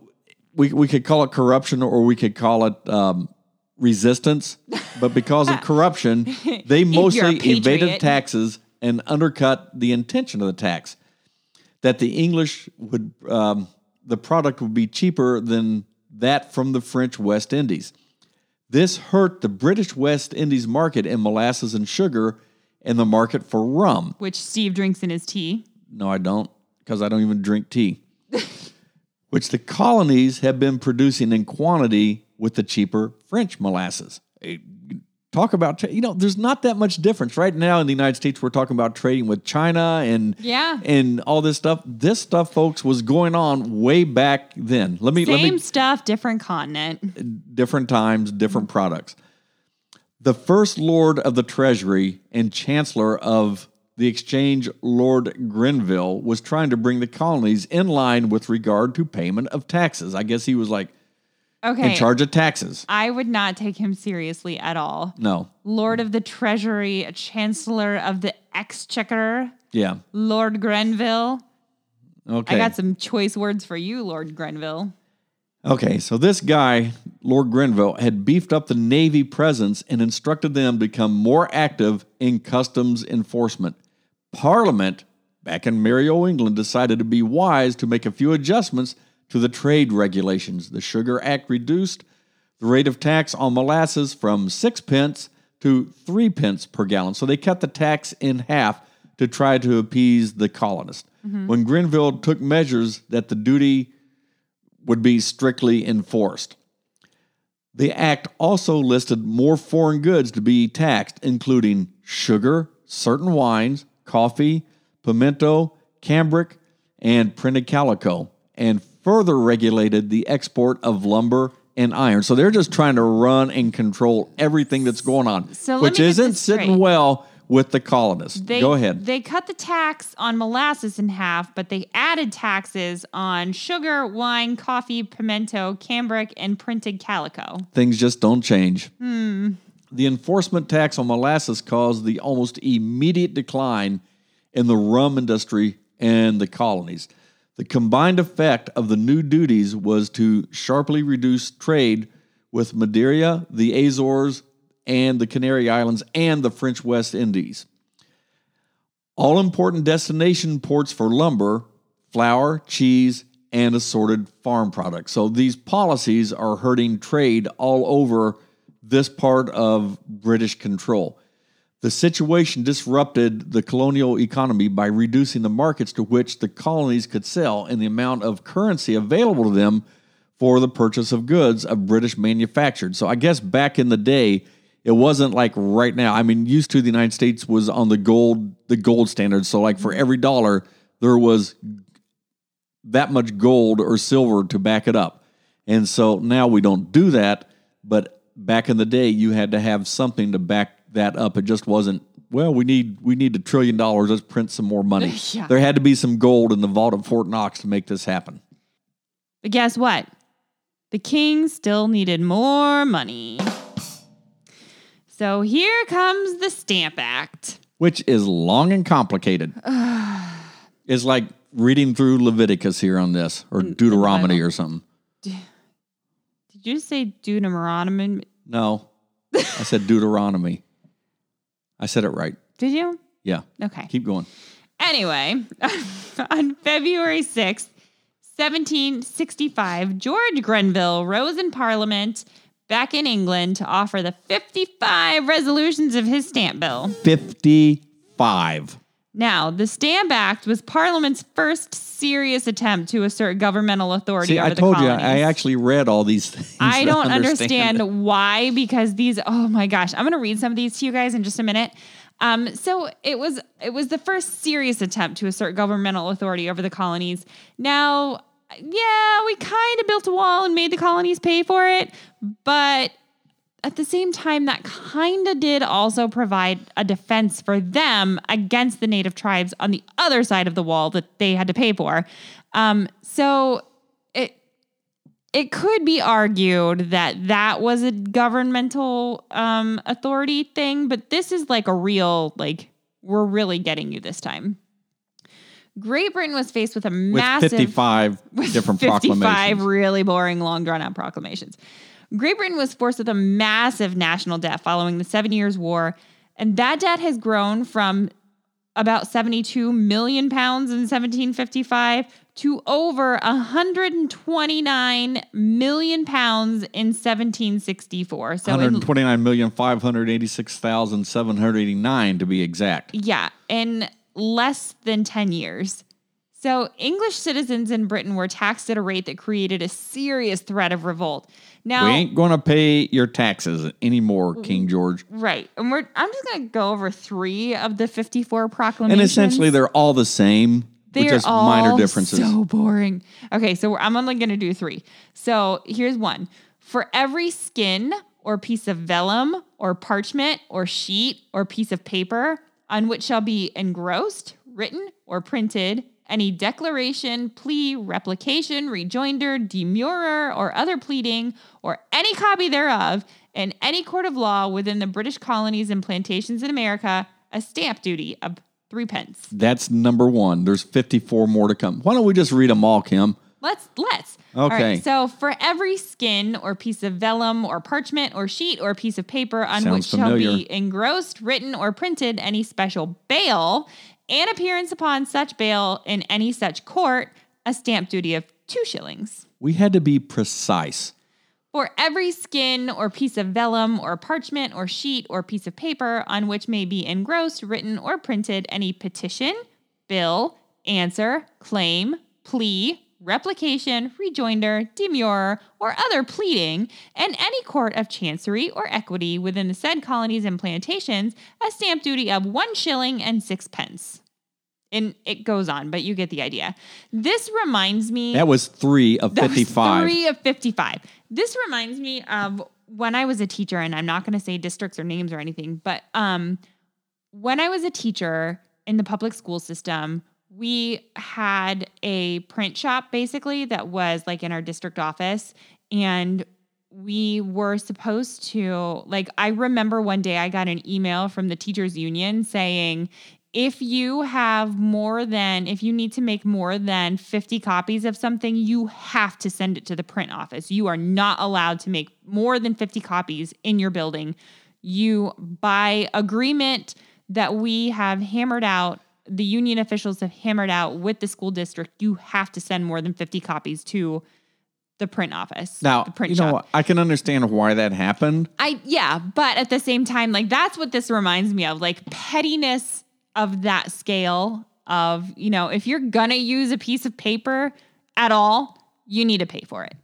we, we could call it corruption or we could call it um, resistance. But because of corruption, they mostly evaded taxes and undercut the intention of the tax. That the English would, um, the product would be cheaper than that from the French West Indies. This hurt the British West Indies market in molasses and sugar and the market for rum. which Steve drinks in his tea. No, I don't, because I don't even drink tea. Which the colonies have been producing in quantity with the cheaper French molasses. Talk about, you know, there's not that much difference. Right now in the United States, we're talking about trading with China and Yeah. and all this stuff. This stuff, folks, was going on way back then. Let me let me Same stuff, different continent. different times, different products. The first Lord of the Treasury and Chancellor of the Exchange, Lord Grenville, was trying to bring the colonies in line with regard to payment of taxes. I guess he was like Okay. in charge of taxes. I would not take him seriously at all. No. Lord of the Treasury, Chancellor of the Exchequer, Yeah. Lord Grenville. Okay. I got some choice words for you, Lord Grenville. Okay, so this guy, Lord Grenville, had beefed up the Navy presence and instructed them to become more active in customs enforcement. Parliament back in merry old England, decided to be wise to make a few adjustments to the trade regulations. The Sugar Act reduced the rate of tax on molasses from six pence to three pence per gallon. So they cut the tax in half to try to appease the colonists. Mm-hmm. When Grenville took measures that the duty would be strictly enforced. The act also listed more foreign goods to be taxed, including sugar, certain wines, coffee, pimento, cambric, and printed calico, and further regulated the export of lumber and iron. So they're just trying to run and control everything that's going on, So which isn't sitting well with the colonists. They, Go ahead. They cut the tax on molasses in half, but they added taxes on sugar, wine, coffee, pimento, cambric, and printed calico. things just don't change. Hmm. The enforcement tax on molasses caused the almost immediate decline in the rum industry and the colonies. The combined effect of the new duties was to sharply reduce trade with Madeira, the Azores, and the Canary Islands and the French West Indies. All important destination ports for lumber, flour, cheese, and assorted farm products. So these policies are hurting trade all over this part of British control. The situation disrupted the colonial economy by reducing the markets to which the colonies could sell and the amount of currency available to them for the purchase of goods of British manufactured. So I guess back in the day, it wasn't like right now. I mean, used to the United States was on the gold the gold standard. So like for every dollar, there was that much gold or silver to back it up. And so now we don't do that, but back in the day you had to have something to back that up. It just wasn't well, we need we need a trillion dollars, let's print some more money. Yeah. There had to be some gold in the vault of Fort Knox to make this happen. But guess what? The king still needed more money. So here comes the Stamp Act. which is long and complicated. it's like reading through Leviticus here on this, or Deuteronomy or something. Did you say Deuteronomy? No, I said Deuteronomy. I said it right. Did you? Yeah, Okay. keep going. Anyway, on February 6th, 1765, George Grenville rose in Parliament back in England to offer the 55 resolutions of his stamp bill. 55. Now, the Stamp Act was Parliament's first serious attempt to assert governmental authority See, over I the told you. I actually read all these things. I don't understand. why because these oh my gosh, I'm going to read some of these to you guys in just a minute. Um, so it was it was the first serious attempt to assert governmental authority over the colonies. Now, yeah, we kind of built a wall and made the colonies pay for it, but at the same time, that kind of did also provide a defense for them against the native tribes on the other side of the wall that they had to pay for. Um, so it it could be argued that that was a governmental um, authority thing, but this is like a real like we're really getting you this time. Great Britain was faced with a With massive 55 different 55 proclamations. really boring, long drawn out proclamations. Great Britain was forced with a massive national debt following the Seven Years' War, and that debt has grown from about 72 million pounds in 1755 to over 129 million pounds in 1764. So, 129,586,789 to be exact. yeah, in less than 10 years. So, English citizens in Britain were taxed at a rate that created a serious threat of revolt. Now, We ain't going to pay your taxes anymore. King George. Right. And we're I'm just gonna go over three of the 54 proclamations, And essentially, they're all the same with They're just all minor differences. So boring. Okay, so we're, I'm only gonna do three. So here's one. For every skin or piece of vellum or parchment or sheet or piece of paper on which shall be engrossed, written, or printed any declaration, plea, replication, rejoinder, demurrer, or other pleading, or any copy thereof, in any court of law within the British colonies and plantations in America, a stamp duty of three pence. That's number one. There's 54 more to come. Why don't we just read them all, Kim? Let's let's. Okay. right, so for every skin or piece of vellum or parchment or sheet or piece of paper on Sounds which shall be engrossed, written, or printed any special bail, and appearance upon such bail in any such court, a stamp duty of two shillings. We had to be precise. For every skin or piece of vellum or parchment or sheet or piece of paper on which may be engrossed, written, or printed any petition, bill, answer, claim, plea, replication, rejoinder, demurrer, or other pleading, and any court of chancery or equity within the said colonies and plantations, a stamp duty of one shilling and sixpence. And it goes on, but you get the idea. This reminds me. That was three of That was 55. Three of 55. This reminds me of when I was a teacher, and I'm not going to say districts or names or anything, but um, when I was a teacher in the public school system, we had a print shop basically that was like in our district office. And we were supposed to, like, I remember one day I got an email from the teachers union saying, if you have more than, if you need to make more than 50 copies of something, you have to send it to the print office. You are not allowed to make more than 50 copies in your building. You, by agreement that we have hammered out, the union officials have hammered out with the school district, you have to send more than 50 copies to the print office. Now, the print you shop. know, what? I can understand why that happened. I yeah, but at the same time, like that's what this reminds me of, like pettiness of that scale of, you know, if you're gonna use a piece of paper at all, you need to pay for it.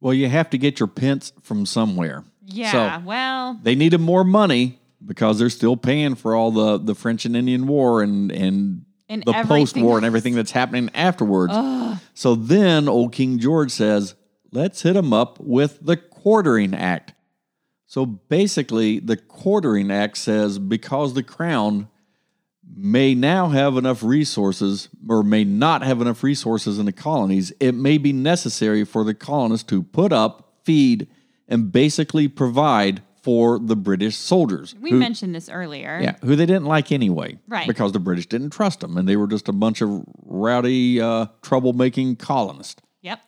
Well, you have to get your pence from somewhere. Yeah, So well, they needed more money because they're still paying for all the, the French and Indian War and, and, And the post war and everything that's happening afterwards. So then old King George says, let's hit them up with the Quartering Act. So basically, the Quartering Act says because the crown may now have enough resources or may not have enough resources in the colonies, it may be necessary for the colonists to put up, feed, and basically provide for the British soldiers. we who- mentioned this earlier. yeah, who they didn't like anyway. Right. Because the British didn't trust them and they were just a bunch of rowdy, uh, troublemaking colonists. Yep.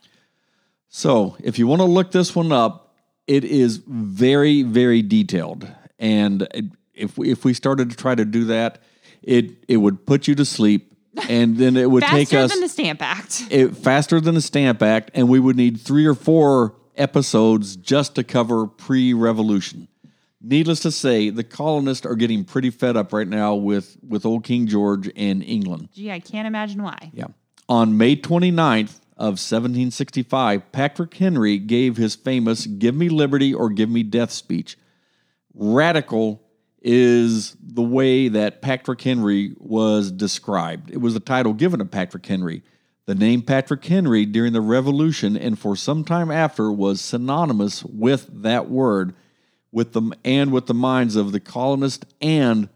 So if you want to look this one up, it is very, very detailed. And it- if we, if we started to try to do that, it it would put you to sleep, and then it would take us Faster than the Stamp Act. it, faster than the Stamp Act, and we would need three or four episodes just to cover pre-revolution. Needless to say, the colonists are getting pretty fed up right now with with old King George and England. Gee, I can't imagine why. Yeah. On May 29th of 1765, Patrick Henry gave his famous Give Me Liberty or Give Me Death speech. Radical is the way that Patrick Henry was described. It was the title given to Patrick Henry. The name Patrick Henry during the Revolution and for some time after was synonymous with that word with them and with the minds of the colonists and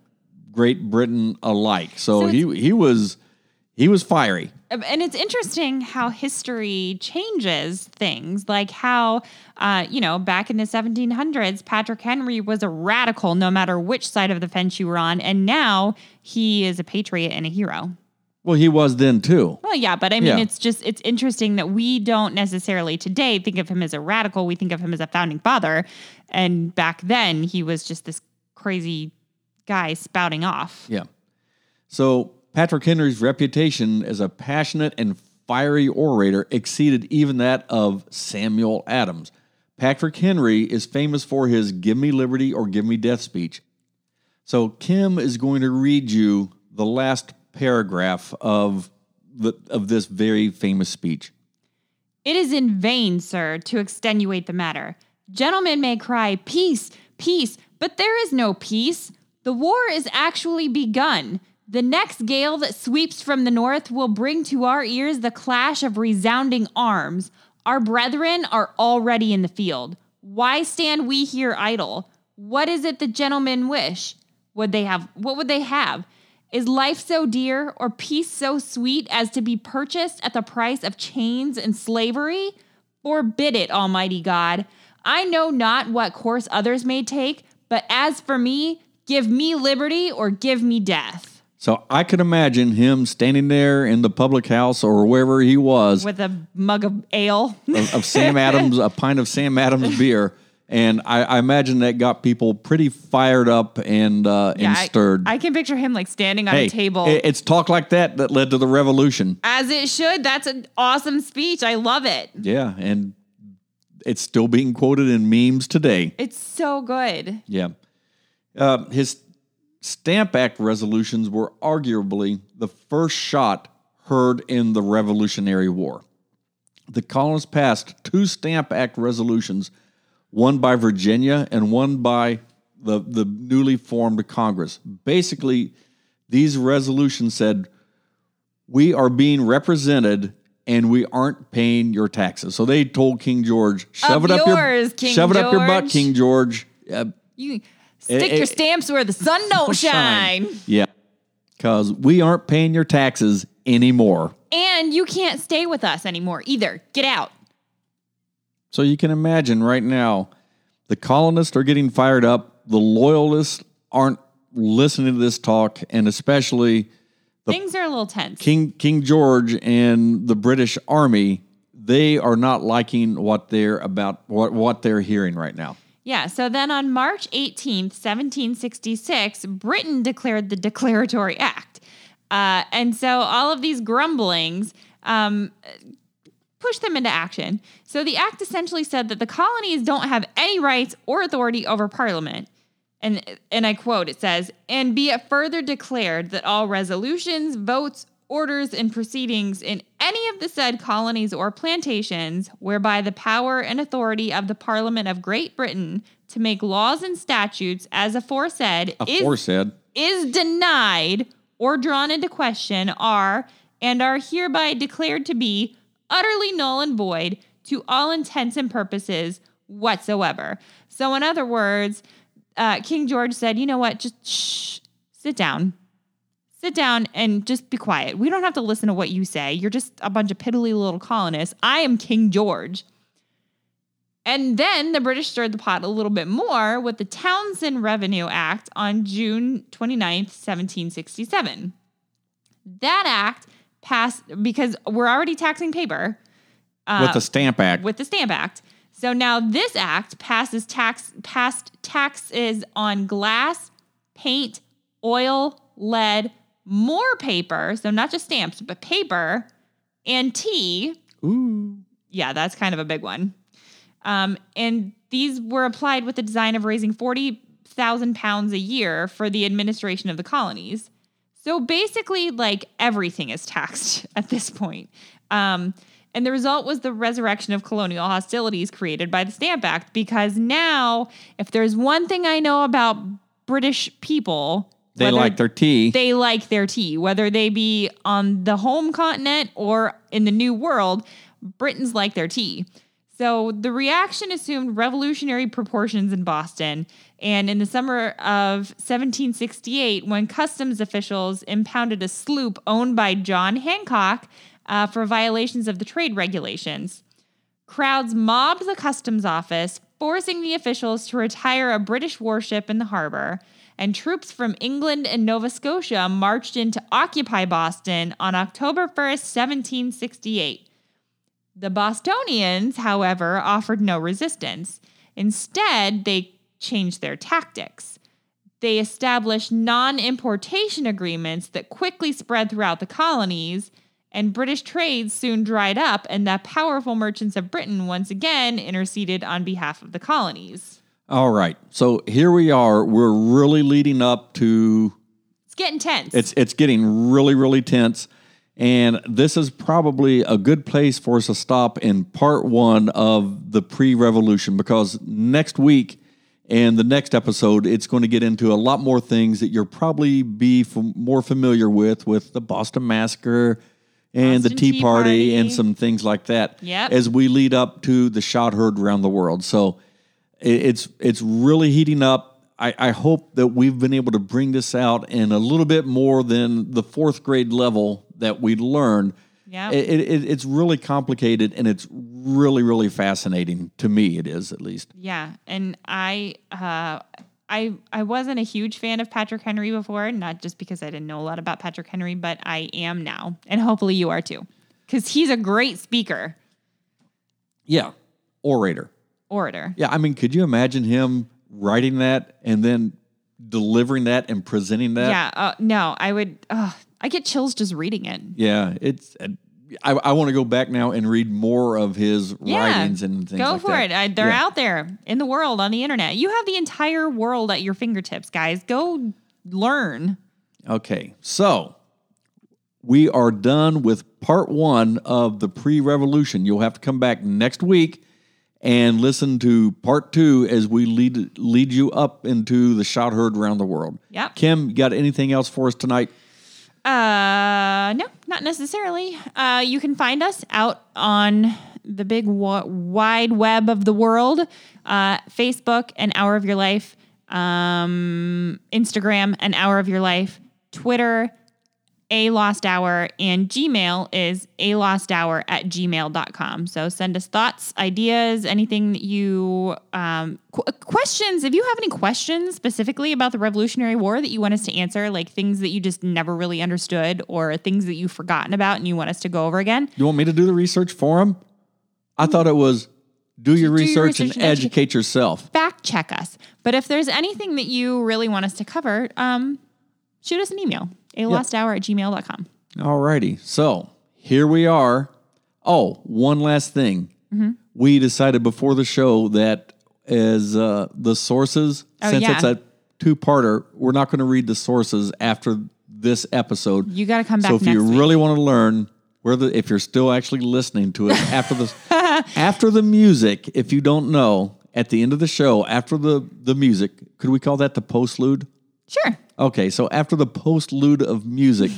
Great Britain alike. So, So he he was he was fiery. and it's interesting how history changes things like how uh, you know back in the 1700s patrick henry was a radical no matter which side of the fence you were on and now he is a patriot and a hero Well, he was then too. well yeah but i mean Yeah. it's just it's interesting that we don't necessarily today think of him as a radical we think of him as a founding father and back then he was just this crazy guy spouting off Yeah. So Patrick Henry's reputation as a passionate and fiery orator exceeded even that of Samuel Adams. Patrick Henry is famous for his Give Me Liberty or Give Me Death speech. So Kim is going to read you the last paragraph of the, of this very famous speech. It is in vain, sir, to extenuate the matter. Gentlemen may cry, Peace, peace, but there is no peace. The war is actually begun. The next gale that sweeps from the north will bring to our ears the clash of resounding arms. Our brethren are already in the field. Why stand we here idle? What is it the gentlemen wish? Would they have what would they have? Is life so dear or peace so sweet as to be purchased at the price of chains and slavery? Forbid it, Almighty God. I know not what course others may take, but as for me, give me liberty or give me death. So I could imagine him standing there in the public house or wherever he was With a mug of ale. of, of Sam Adams, a pint of Sam Adams beer, And I, I imagine that got people pretty fired up and uh, and stirred. I, can picture him like standing on hey, a table. it- it's talk like that that led to the revolution. as it should. That's an awesome speech. I love it. Yeah, and it's still being quoted in memes today. It's so good. Yeah. Uh, his Stamp Act resolutions were arguably the first shot heard in the Revolutionary War. The colonists passed two Stamp Act resolutions, one by Virginia and one by the, the newly formed Congress. Basically, these resolutions said, We are being represented and we aren't paying your taxes. So they told King George, shove Of it up yours, your King shove it up your butt, King George. Uh, You stick it- your stamps where the sun don't shine. Yeah. Because we aren't paying your taxes anymore. And you can't stay with us anymore either. Get out. So you can imagine right now, the colonists are getting fired up. The loyalists aren't listening to this talk, and especially Things are a little tense. King King George and the British Army. They are not liking what they're about, what what they're hearing right now. Yeah, so then on March 18th, 1766, Britain declared the Declaratory Act. Uh, and so all of these grumblings um, pushed them into action. So the act essentially said that the colonies don't have any rights or authority over Parliament. And, and I quote, it says, and be it further declared that all resolutions, votes, orders, and proceedings in any of the said colonies or plantations, whereby the power and authority of the Parliament of Great Britain to make laws and statutes as aforesaid is, Aforesaid. is denied or drawn into question are and are hereby declared to be utterly null and void to all intents and purposes whatsoever. So, in other words, uh, King George said, you know what, just shh, sit down. Sit down and just be quiet. We don't have to listen to what you say. You're just a bunch of piddly little colonists. I am King George. And then the British stirred the pot a little bit more with the Townshend Revenue Act on June 29th, 1767. That act passed because we're already taxing paper with the Stamp Act. with the Stamp Act. So now this act passes tax passed taxes on glass, paint, oil, lead, more paper, so not just stamps, but paper and tea. Ooh. Yeah, that's kind of a big one. Um, and these were applied with the design of raising 40,000 pounds a year for the administration of the colonies. So basically, like everything is taxed at this point. Um, and the result was the resurrection of colonial hostilities created by the Stamp Act because now, if there's one thing I know about British people, They like their tea. they like their tea, whether they be on the home continent or in the New World. Britons like their tea. So the reaction assumed revolutionary proportions in Boston. And in the summer of 1768, when customs officials impounded a sloop owned by John Hancock uh, for violations of the trade regulations, Crowds mobbed the customs office, forcing the officials to retire a British warship in the harbor, and troops from England and Nova Scotia marched in to occupy Boston on October 1st, 1768. The Bostonians, however, offered no resistance. Instead, they changed their tactics. They established non importation agreements that quickly spread throughout the colonies, and British trade soon dried up, and the powerful merchants of Britain once again interceded on behalf of the colonies. All right. So here we are. We're really leading up to It's getting tense. it's it's getting really really tense and this is probably a good place for us to stop in part 1 of the pre-revolution because next week and the next episode it's going to get into a lot more things that you'll probably be f- more familiar with with the Boston massacre and the Tea, Tea Party, Party. and some things like that Yep. as we lead up to the shot heard around the world. So it's it's really heating up. I, I hope that we've been able to bring this out in a little bit more than the fourth grade level that we learned. Yeah. It, it, it's really complicated and it's really really fascinating to me. It is at least. Yeah, and I uh I I wasn't a huge fan of Patrick Henry before, not just because I didn't know a lot about Patrick Henry, but I am now. And hopefully you are too. Cuz he's a great speaker. Yeah, orator. orator. Yeah, I mean, could you imagine him writing that and then delivering that and presenting that? Yeah. Uh, no, I would. Uh, I get chills just reading it. Yeah, it's. I, I want to go back now and read more of his Yeah. writings and things Go like for that. it. Uh, they're Yeah. out there in the world on the internet. You have the entire world at your fingertips, guys. Go learn. Okay, so we are done with part one of the pre-revolution. You'll have to come back next week and listen to part two as we lead lead you up into the shot heard around the world. Yeah, Kim, you got anything else for us tonight? Uh, no, not necessarily. Uh, you can find us out on the big wide web of the world. Uh, Facebook, an hour of your life. Um, Instagram, an hour of your life. Twitter, a lost hour and gmail is a lost hour at gmail.com so send us thoughts ideas anything that you um, qu- questions. If you have any questions specifically about the revolutionary war that you want us to answer like things that you just never really understood or things that you've forgotten about and you want us to go over again. You want me to do the research for him? I thought it was do your, Do your research, research and and edu- educate yourself. fact check us. But if there's anything that you really want us to cover um, shoot us an email a lost hour at gmail.com Alrighty. So here we are. Oh, one last thing. Mm-hmm. We decided before the show that as uh, the sources, Oh, since yeah. it's a two parter, we're not going to read the sources after this episode. you got to come back so if you week. really want to learn where the if you're still actually listening to it after the after the music, if you don't know, at the end of the show, after the the music, could we call that the postlude? Sure Okay, so after the postlude of music,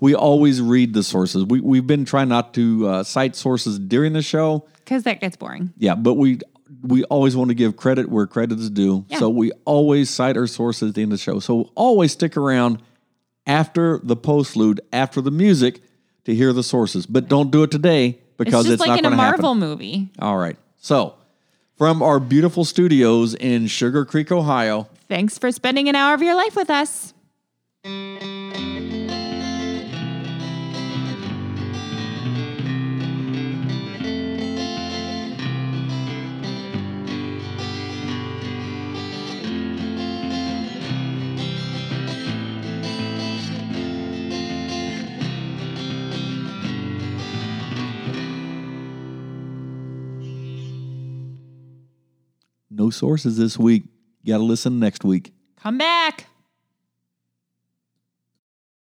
we always read the sources. We we've been trying not to uh, cite sources during the show. because that gets boring Yeah, but we we always want to give credit where credit is due. Yeah. So we always cite our sources at the end of the show. So always stick around after the postlude, after the music, to hear the sources. But don't do it today because it's it's, like not in a going to happen. marvel movie All right. So from our beautiful studios in Sugar Creek, Ohio. Thanks for spending an hour of your life with us. No sources this week. Got to listen next week. Come back.